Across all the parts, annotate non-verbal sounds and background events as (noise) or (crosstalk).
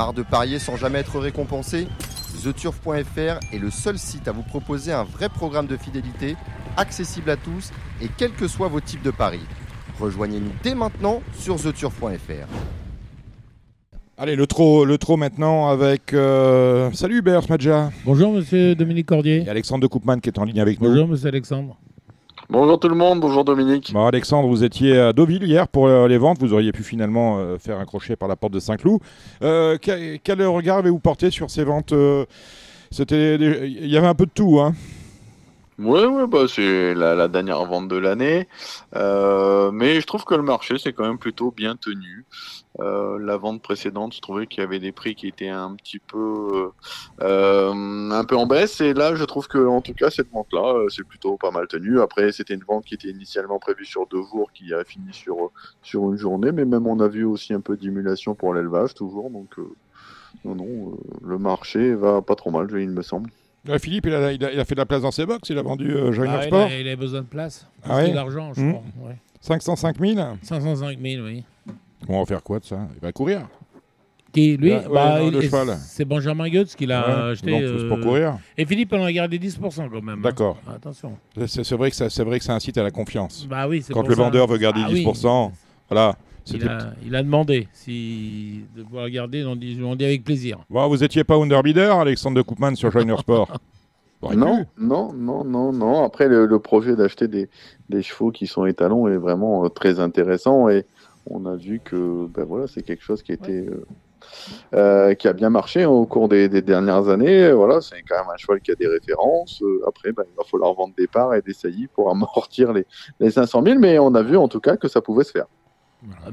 Marre de parier sans jamais être récompensé TheTurf.fr est le seul site à vous proposer un vrai programme de fidélité, accessible à tous et quels que soient vos types de paris. Rejoignez-nous dès maintenant sur TheTurf.fr. Allez, le trot, le trot maintenant avec. euh, Salut Hubert Smadja. Bonjour Monsieur Dominique Cordier. Et Alexandre de Coupman qui est en ligne avec nous. Bonjour Monsieur Alexandre. Bonjour tout le monde, bonjour Dominique. Bon, Alexandre, vous étiez à Deauville hier pour euh, les ventes. Vous auriez pu finalement euh, faire un crochet par la porte de Saint-Cloud. Euh, quel, regard avez-vous porté sur ces ventes C'était, il y avait un peu de tout, hein. Ouais, ouais, bah c'est la, la dernière vente de l'année, Euh, mais je trouve que le marché c'est quand même plutôt bien tenu. Euh, la vente précédente, je trouvais qu'il y avait des prix qui étaient un petit peu, euh, un peu en baisse, et là je trouve que en tout cas cette vente-là, c'est plutôt pas mal tenu. Après, c'était une vente qui était initialement prévue sur deux jours, qui a fini sur sur une journée, mais même on a vu aussi un peu d'émulation pour l'élevage toujours, donc non, non, le marché va pas trop mal, il me semble. Ouais, Philippe, il a, il a- il a fait de la place dans ses box. Il a vendu euh, Joiner Ah, il, Sport. a, il a besoin de place. Ah ouais d'argent, je Hmm. crois. ouais. 505 000. 505 000, oui. On va faire quoi de ça? Il va courir. Qui, lui, Ouais, ouais, bah, c'est Benjamin Goetz qui l'a acheté. donc, c'est pour euh, courir. Et Philippe en a gardé 10% quand même. hein. D'accord. Attention. C'est vrai que ça, c'est vrai que ça incite à la confiance. Bah oui, c'est Quand le ça. vendeur veut garder Ah oui. 10%, voilà. Il a, il a demandé si de pouvoir le garder. On dit, on dit avec plaisir. Bon, vous étiez pas underbidder, Alexandre de Coupman sur Joiner (laughs) Sport Non, non, non, non, non. Après, le, le projet d'acheter des, des chevaux qui sont étalons est vraiment euh, très intéressant et on a vu que ben voilà, c'est quelque chose qui, a été, euh, euh, qui a bien marché au cours des, des dernières années. Voilà, c'est quand même un cheval qui a des références. Après, ben, il va falloir vendre des parts et des saillies pour amortir les, les 500 000, mais on a vu en tout cas que ça pouvait se faire.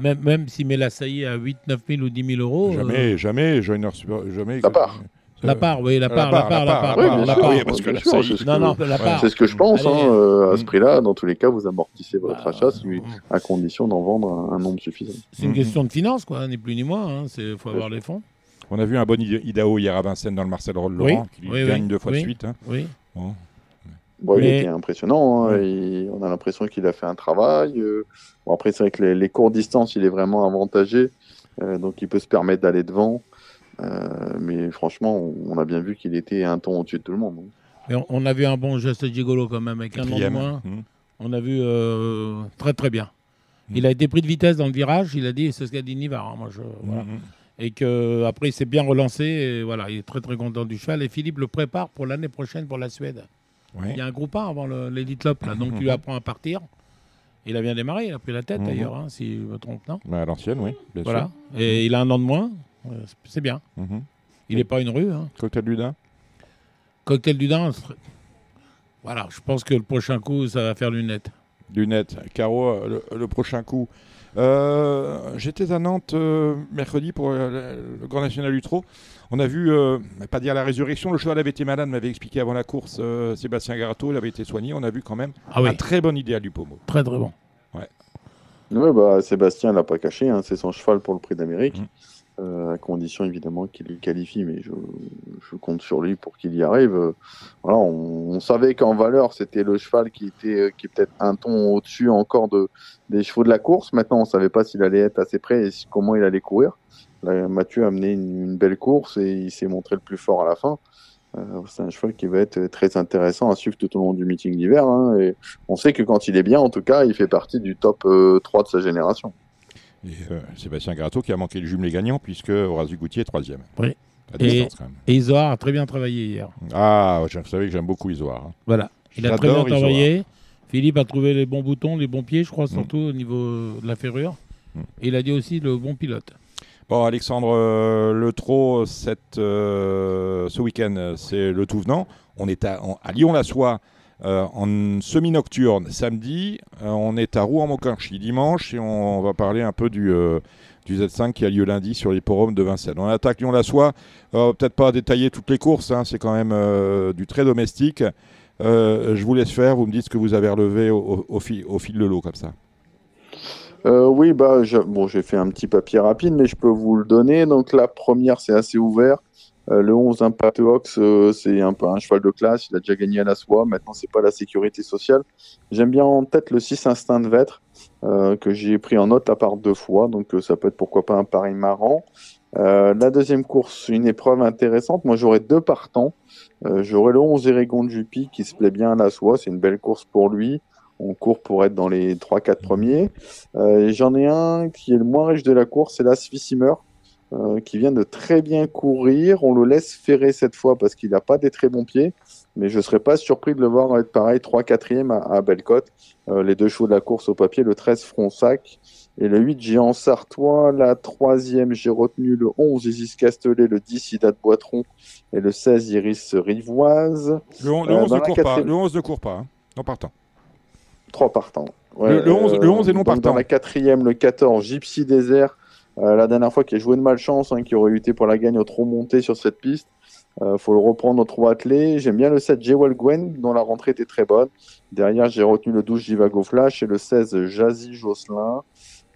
Même, même s'il met la saillie à 8, 9 000 ou 10 000 euros. euh, Jamais, jamais, Joiner Sport, jamais. La part. La part, oui, la part, la part, la part. Oui, la part, parce que la saillie- Non, que- non, la part. C'est ce que je pense. Allez. hein, euh, à Mm. ce prix-là, dans tous les cas, vous amortissez votre Bah, achat si- à condition d'en vendre un, un nombre suffisant. C'est une Mhm. question de finance, quoi, ni plus ni moins. Il faut avoir les fonds. On a vu un bon Ida- Idaho hier à Vincennes dans le Marcel Laurent, Oui, qui lui oui, gagne oui, deux fois oui. de suite. hein. Oui. Bon. Bon, il était impressionnant. hein, et on a l'impression qu'il a fait un travail. euh, bon, après, c'est vrai que les, les courtes distances, il est vraiment avantagé. euh, donc, il peut se permettre d'aller devant. Euh, mais franchement, on, on a bien vu qu'il était un ton au-dessus de tout le monde. hein. Mais on, on a vu un bon geste gigolo quand même, avec un an de moins. Mhm. On a vu euh, très très bien. Mhm. Il a été pris de vitesse dans le virage, il a dit, c'est ce qu'a dit Nivard. hein, moi, je, voilà. Mhm. Et que après il s'est bien relancé, et voilà, il est très très content du cheval. Et Philippe le prépare pour l'année prochaine pour la Suède. Ouais. Il y a un groupe 1 avant le- l'Elite Lop, là, donc Mhm. il lui apprend à partir. Il a bien démarré, il a pris la tête Mhm. d'ailleurs, hein, si je me trompe, non Bah, à l'ancienne, oui, bien Voilà. Et il a un an de moins, euh, c'est bien. Mhm. Il n'est pas une rue. Hein. Cocktail du Dain Cocktail du Dain, voilà, je pense que le prochain coup, ça va faire lunette. Lunettes. Caro, le, le prochain coup. Euh, J'étais à Nantes euh, mercredi pour euh, le, le Grand National du Trot. On a vu, euh, pas dire la résurrection, le cheval avait été malade, m'avait expliqué avant la course euh, Sébastien Garato, il avait été soigné. On a vu quand même Ah oui, un très bon idéal du pommeau. très très bon. Ouais, bah, Sébastien l'a pas caché. hein, c'est son cheval pour le prix d'Amérique. Mhm. Euh, à condition évidemment qu'il le qualifie, mais je, compte sur lui pour qu'il y arrive. Voilà, on, savait qu'en valeur c'était le cheval qui était euh, qui peut-être un ton au-dessus encore de des chevaux de la course. Maintenant, on savait pas s'il allait être assez près et comment il allait courir. Là, Mathieu a mené une, une belle course et il s'est montré le plus fort à la fin. Euh, c'est un cheval qui va être très intéressant à suivre tout au long du meeting d'hiver. hein, et on sait que quand il est bien, en tout cas, il fait partie du top euh, 3 de sa génération. Et euh, Sébastien Garato qui a manqué le jumelé gagnant puisque Horace Goutier est troisième. Oui. À Et- distance, quand même. Et Isoar a très bien travaillé hier. Ah, je- vous savez que j'aime beaucoup Isoire. hein. Voilà. Il a très bien Isoar. travaillé. Philippe a trouvé les bons boutons, les bons pieds, je crois, surtout au niveau de la ferrure. Mm. Et il a dit aussi le bon pilote. Bon, Alexandre, euh, le trot cette, euh, ce week-end, c'est le tout venant. On est à, en- à Lyon-la-Soie euh, en semi-nocturne samedi. Euh, on est à Rouen-Montcarchy dimanche et on, va parler un peu du, euh, du Z5 qui a lieu lundi sur les forums de Vincennes. On attaque Lyon-la-Soie. Peut-être pas détailler toutes les courses, hein, c'est quand même du très domestique. Je vous laisse faire, vous me dites ce que vous avez relevé au, fil, de l'eau comme ça. Oui, bah, bon, j'ai fait un petit papier rapide, mais je peux vous le donner. Donc, la première, c'est assez ouvert. Euh, le 11 Impact Ox, euh, c'est un peu un cheval de classe. Il a déjà gagné à la soie. Maintenant, c'est pas la sécurité sociale. J'aime bien en tête le 6 Instinct de Vêtre, euh, que j'ai pris en note à part deux fois. Donc, ça peut être pourquoi pas un pari marrant. La deuxième course, une épreuve intéressante. Moi, j'aurais deux partants. Euh, j'aurais le 11 Eregon Juppy qui se plaît bien à la soie. C'est une belle course pour lui. On court pour être dans les 3-4 premiers. Euh, J'en ai un qui est le moins riche de la course, c'est l'Asfissimer, euh, qui vient de très bien courir. On le laisse ferrer cette fois parce qu'il n'a pas des très bons pieds. Mais je ne serais pas surpris de le voir être pareil, 3-4e à, à Bellecote. Euh, les deux chevaux de la course au papier, le 13 Fronsac et le 8 Géant Sartois. La troisième, j'ai retenu le 11 Isis Castellet, le 10 Ida de Boitron et le 16 Iris Rivoise. Le, on- le Euh, 11 dans ne la court pas. quatrième- Le 11 ne court pas. hein. Non partant. Trois partants. Ouais, Le- le 11 le 11 est non partant. Dans la quatrième, le 14, Gypsy Désert. Euh, la dernière fois, qui a joué de malchance, hein, qui aurait lutté pour la gagne au trop monté sur cette piste. Euh, faut le reprendre au trop attelé. J'aime bien le 7 Jewel Gwen, dont la rentrée était très bonne. Derrière, j'ai retenu le 12 Jivago Flash et le 16 Jazzy Jocelyn.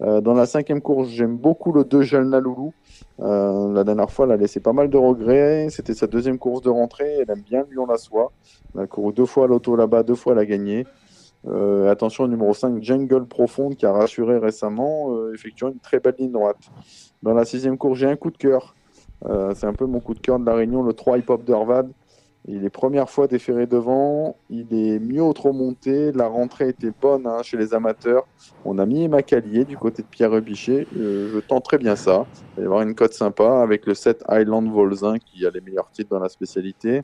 Euh, dans la cinquième course, j'aime beaucoup le 2 Jalna Loulou. Euh, la dernière fois, elle a laissé pas mal de regrets. C'était sa deuxième course de rentrée. Elle aime bien Lyon la soie. Elle a couru deux fois à l'auto là-bas, deux fois elle a gagné. Euh, attention, numéro 5, Jungle Profonde, qui a rassuré récemment, euh, effectuant une très belle ligne droite. Dans la sixième course, j'ai un coup de cœur. Euh, c'est un peu mon coup de cœur de la Réunion, le 3 Hip Hop d'Hervad. Il est première fois déféré devant, il est mieux au trop monté, la rentrée était bonne hein, chez les amateurs. On a mis Macalier du côté de Pierre Bichet, je tente très bien ça. Il va y avoir une cote sympa avec le 7 Highland Volzin qui a les meilleurs titres dans la spécialité.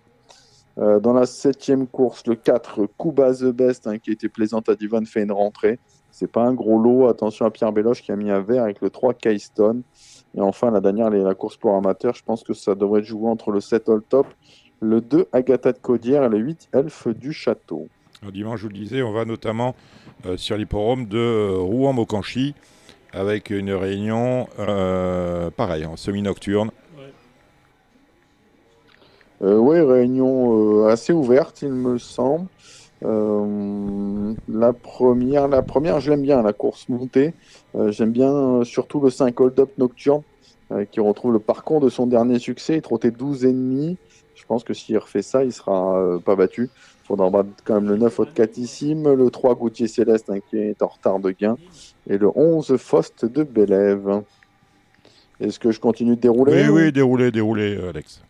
Euh, dans la septième course, le 4, Kuba The Best, hein, qui était plaisante à Divan, fait une rentrée. C'est pas un gros lot. Attention à Pierre Belloche qui a mis un vert avec le 3 Keystone. Et enfin, la dernière, la course pour amateurs. Je pense que ça devrait jouer entre le 7 All Top, le 2 Agatha de Caudière et le 8 Elfe du Château. Alors, dimanche, je vous le disais, on va notamment euh, sur l'hipporome de euh, Rouen-Mocanchi avec une réunion euh, pareil, en semi-nocturne. Euh, oui, réunion assez ouverte, il me semble. Euh, la première, la première, je l'aime bien, la course montée. Euh, J'aime bien euh, surtout le 5 Hold Up Nocturne qui retrouve le parcours de son dernier succès. Il trottait 12 et demi. Je pense que s'il refait ça, il sera pas battu. Il faudra battre quand même le 9 Haute Catissime, le 3 Gauthier Céleste hein, qui est en retard de gain et le 11 Faust de Bélève. Est-ce que je continue de dérouler? Oui, ou- oui, déroulé, euh, Alex.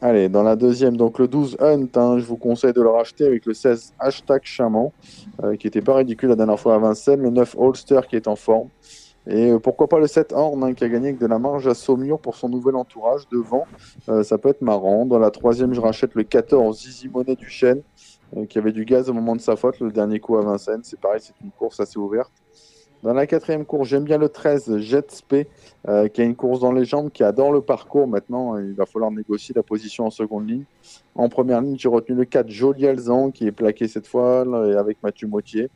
Allez, dans la deuxième, donc le 12 Hunt, hein, je vous conseille de le racheter avec le 16 hashtag Chaman, euh, qui était pas ridicule la dernière fois à Vincennes, le 9 Holster qui est en forme, et euh, pourquoi pas le 7 Horn hein, qui a gagné avec de la marge à Saumur pour son nouvel entourage devant, euh, ça peut être marrant. Dans la troisième, je rachète le 14 Zizi Monet du Chêne, qui avait du gaz au moment de sa faute, le dernier coup à Vincennes, c'est pareil, c'est une course assez ouverte. Dans la quatrième course, j'aime bien le 13 Jet Spé, euh, qui a une course dans les jambes, qui adore le parcours. Maintenant, il va falloir négocier la position en seconde ligne. En première ligne, j'ai retenu le 4 Joli Alzan, qui est plaqué cette fois avec Mathieu Mautier.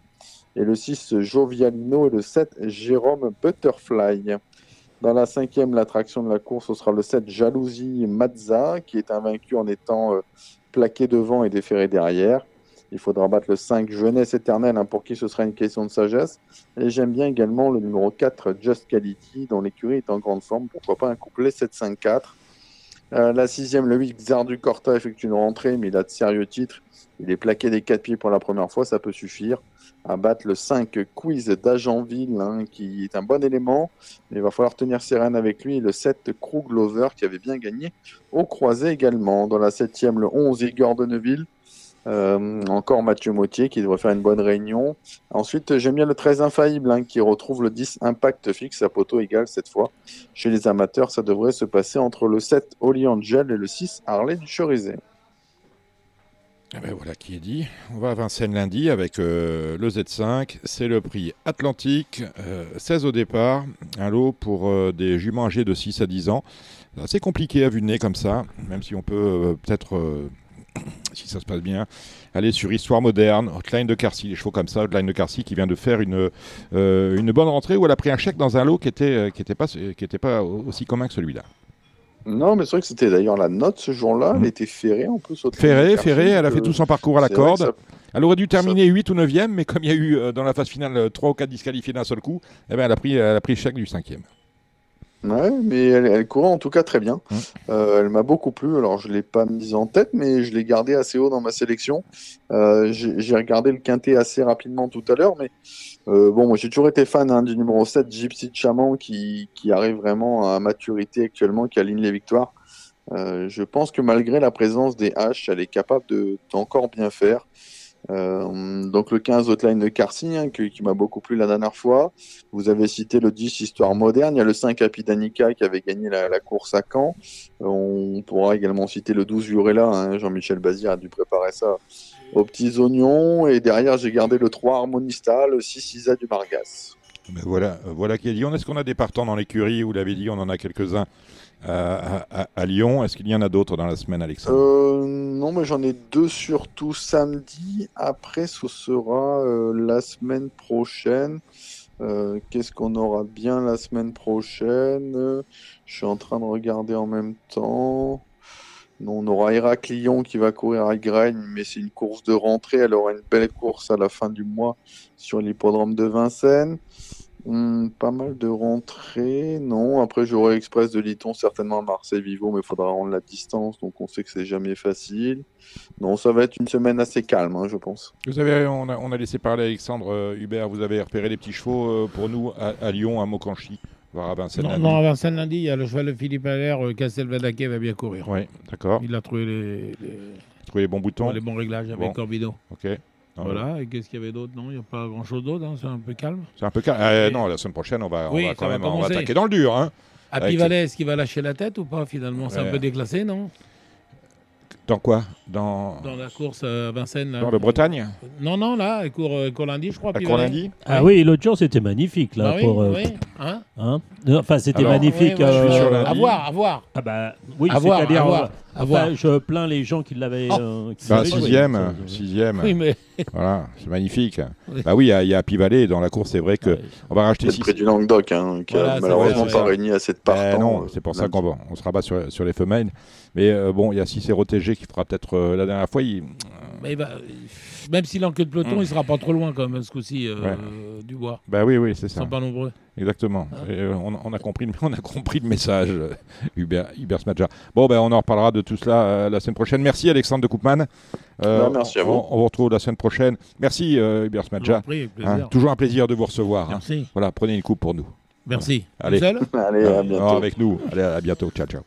Et le 6 Jovialino et le 7 Jérôme Butterfly. Dans la cinquième, l'attraction de la course, ce sera le 7 Jalousie Mazza, qui est invaincu en étant euh, plaqué devant et déféré derrière. Il faudra battre le 5 Jeunesse éternelle, hein, pour qui ce sera une question de sagesse. Et j'aime bien également le numéro 4, Just Quality, dont l'écurie est en grande forme. Pourquoi pas un couplet 7-5-4. Euh, la sixième, le 8, Xardu Corta effectue une rentrée, mais il a de sérieux titres. Il est plaqué des 4 pieds pour la première fois, ça peut suffire. À battre le 5, Quiz d'Agenville, hein, qui est un bon élément. Mais il va falloir tenir ses rênes avec lui. Le 7, Krug Lover, qui avait bien gagné au croisé également. Dans la septième, le 11, Igor de Neuville. Euh, encore Mathieu Mautier qui devrait faire une bonne réunion. Ensuite, j'aime bien le 13 infaillible hein, qui retrouve le 10 impact fixe à poteau égal cette fois. Chez les amateurs, ça devrait se passer entre le 7 Holy Angel et le 6 Harley du Cherizé. Eh ben voilà qui est dit. On va à Vincennes lundi avec euh, le Z5. C'est le prix Atlantique, euh, 16 au départ. Un lot pour euh, des juments âgés de 6 à 10 ans. C'est compliqué à vue de nez comme ça, même si on peut euh, peut-être, euh, (coughs) si ça se passe bien, aller sur Histoire moderne, Hotline de Carcy, des chevaux comme ça, Hotline de Carcy qui vient de faire une, euh, une bonne rentrée où elle a pris un chèque dans un lot qui était, euh, qui était, pas, qui était pas aussi commun que celui-là. Non, mais c'est vrai que c'était d'ailleurs la note ce jour-là. Mhm. Elle était ferrée en plus. au Ferré, Carcy, Ferré, elle a fait euh, tout son parcours à la corde. ça- Elle aurait dû terminer 8 ou 9e, mais comme il y a eu euh, dans la phase finale 3 ou 4 disqualifiés d'un seul coup, eh ben, elle, a pris, elle a pris le chèque du 5e. Ouais, mais elle, elle courait en tout cas très bien. Euh, elle m'a beaucoup plu. Alors, je l'ai pas mise en tête, mais je l'ai gardée assez haut dans ma sélection. Euh, j'ai regardé le quintet assez rapidement tout à l'heure, mais euh, bon, moi j'ai toujours été fan hein, du numéro 7, Gypsy Chaman, qui, qui arrive vraiment à maturité actuellement, qui aligne les victoires. Je pense que malgré la présence des H, elle est capable de d'encore bien faire. Euh, donc le 15 Hotline de Carcy, hein, qui, m'a beaucoup plu la dernière fois. Vous avez cité le 10 Histoire moderne. Il y a le 5 Apidanica qui avait gagné la, course à Caen. Euh, on pourra également citer le 12 Jurella. Hein, Jean-Michel Bazir a dû préparer ça aux petits oignons. Et derrière, j'ai gardé le 3 Harmonista, le 6 Isa du Margas. Voilà, euh, voilà qui est Lyon. Est-ce qu'on a des partants dans l'écurie? Vous l'avez dit, on en a quelques-uns à, Lyon. Est-ce qu'il y en a d'autres dans la semaine, Alexandre? Euh, non, mais j'en ai deux surtout samedi. Après, ce sera euh, la semaine prochaine. Euh, Qu'est-ce qu'on aura bien la semaine prochaine? Je suis en train de regarder en même temps. On aura Héraclion qui va courir à Gragne, mais c'est une course de rentrée. Elle aura une belle course à la fin du mois sur l'hippodrome de Vincennes. Hmm, pas mal de rentrées, non. Après, j'aurai Express de Liton certainement à Marseille-Vivo, mais il faudra rendre la distance, donc on sait que c'est jamais facile. Non, ça va être une semaine assez calme, hein, je pense. Vous avez, on a, on a laissé parler Alexandre euh, Hubert. Vous avez repéré des petits chevaux euh, pour nous à, à Lyon, à Mocanchi, voire à Vincennes. Non, lundi. non, à Vincennes lundi, il y a le cheval de Philippe Allaire, euh, Castelvadaquet va bien courir. Oui, d'accord. Il a trouvé les, les, Trouvez les bons boutons. les bons réglages avec Bon. Corbido. Ok. Non, Voilà, et qu'est-ce qu'il y avait d'autre? Non, il n'y a pas grand-chose d'autre, hein, c'est un peu calme. C'est un peu calme. Euh, Oui. non, la semaine prochaine, on va, on va quand va même on va attaquer dans le dur. Hein. Happy Avec- Valley, est-ce qu'il va lâcher la tête ou pas? Finalement C'est Ouais. un peu déclassé, non? Dans quoi? Dans, Dans la course à Vincennes là. dans le Bretagne? Non, non, là, il court, euh, court lundi, je crois. Valley. lundi? Ah oui, l'autre jour c'était magnifique là Bah oui, pour. euh, oui, hein? Hein Enfin, c'était magnifique. Ouais, ouais, je suis sur euh, lundi. À voir, à voir. Ah bah oui, À voir, c'est-à-dire. à voir, euh, à enfin, je plains les gens qui l'avaient. Oh. euh, Bah, joué. sixième, sixième. (laughs) Oui, mais Voilà, c'est magnifique. Oui. Bah oui, il y a, il y a Happy Valley dans la course. C'est vrai que Ouais. on va racheter C'est six. prix du Languedoc, hein, qui Voilà, a malheureusement va, pas ouais. réuni assez de Ben partants. non, c'est pour ça qu'on va, on se rabat sur, sur les femelles. Mais euh, bon, il y a Cicero TG qui fera peut-être euh, la dernière fois. Il... mais il va- même s'il est en queue de peloton, Mm. il sera pas trop loin quand même ce coup-ci euh, Ouais. du bois. Bah oui, oui, c'est Ils ça. sont pas nombreux. Exactement. Ah. Et, euh, on, on a compris, le- (laughs) on a compris le message, euh, Hubert, Hubert Smadja. Bon, ben, on en reparlera de tout cela euh, la semaine prochaine. Merci Alexandre de Koopman. Euh, Bah, merci à on, vous. On, vous retrouve la semaine prochaine. Merci Hubert Smadja. Hein, toujours un plaisir de vous recevoir. hein. Merci. Voilà, prenez une coupe pour nous. Merci. Allez. Tout seul Allez, à bientôt. avec nous. Allez, à bientôt. Ciao, ciao.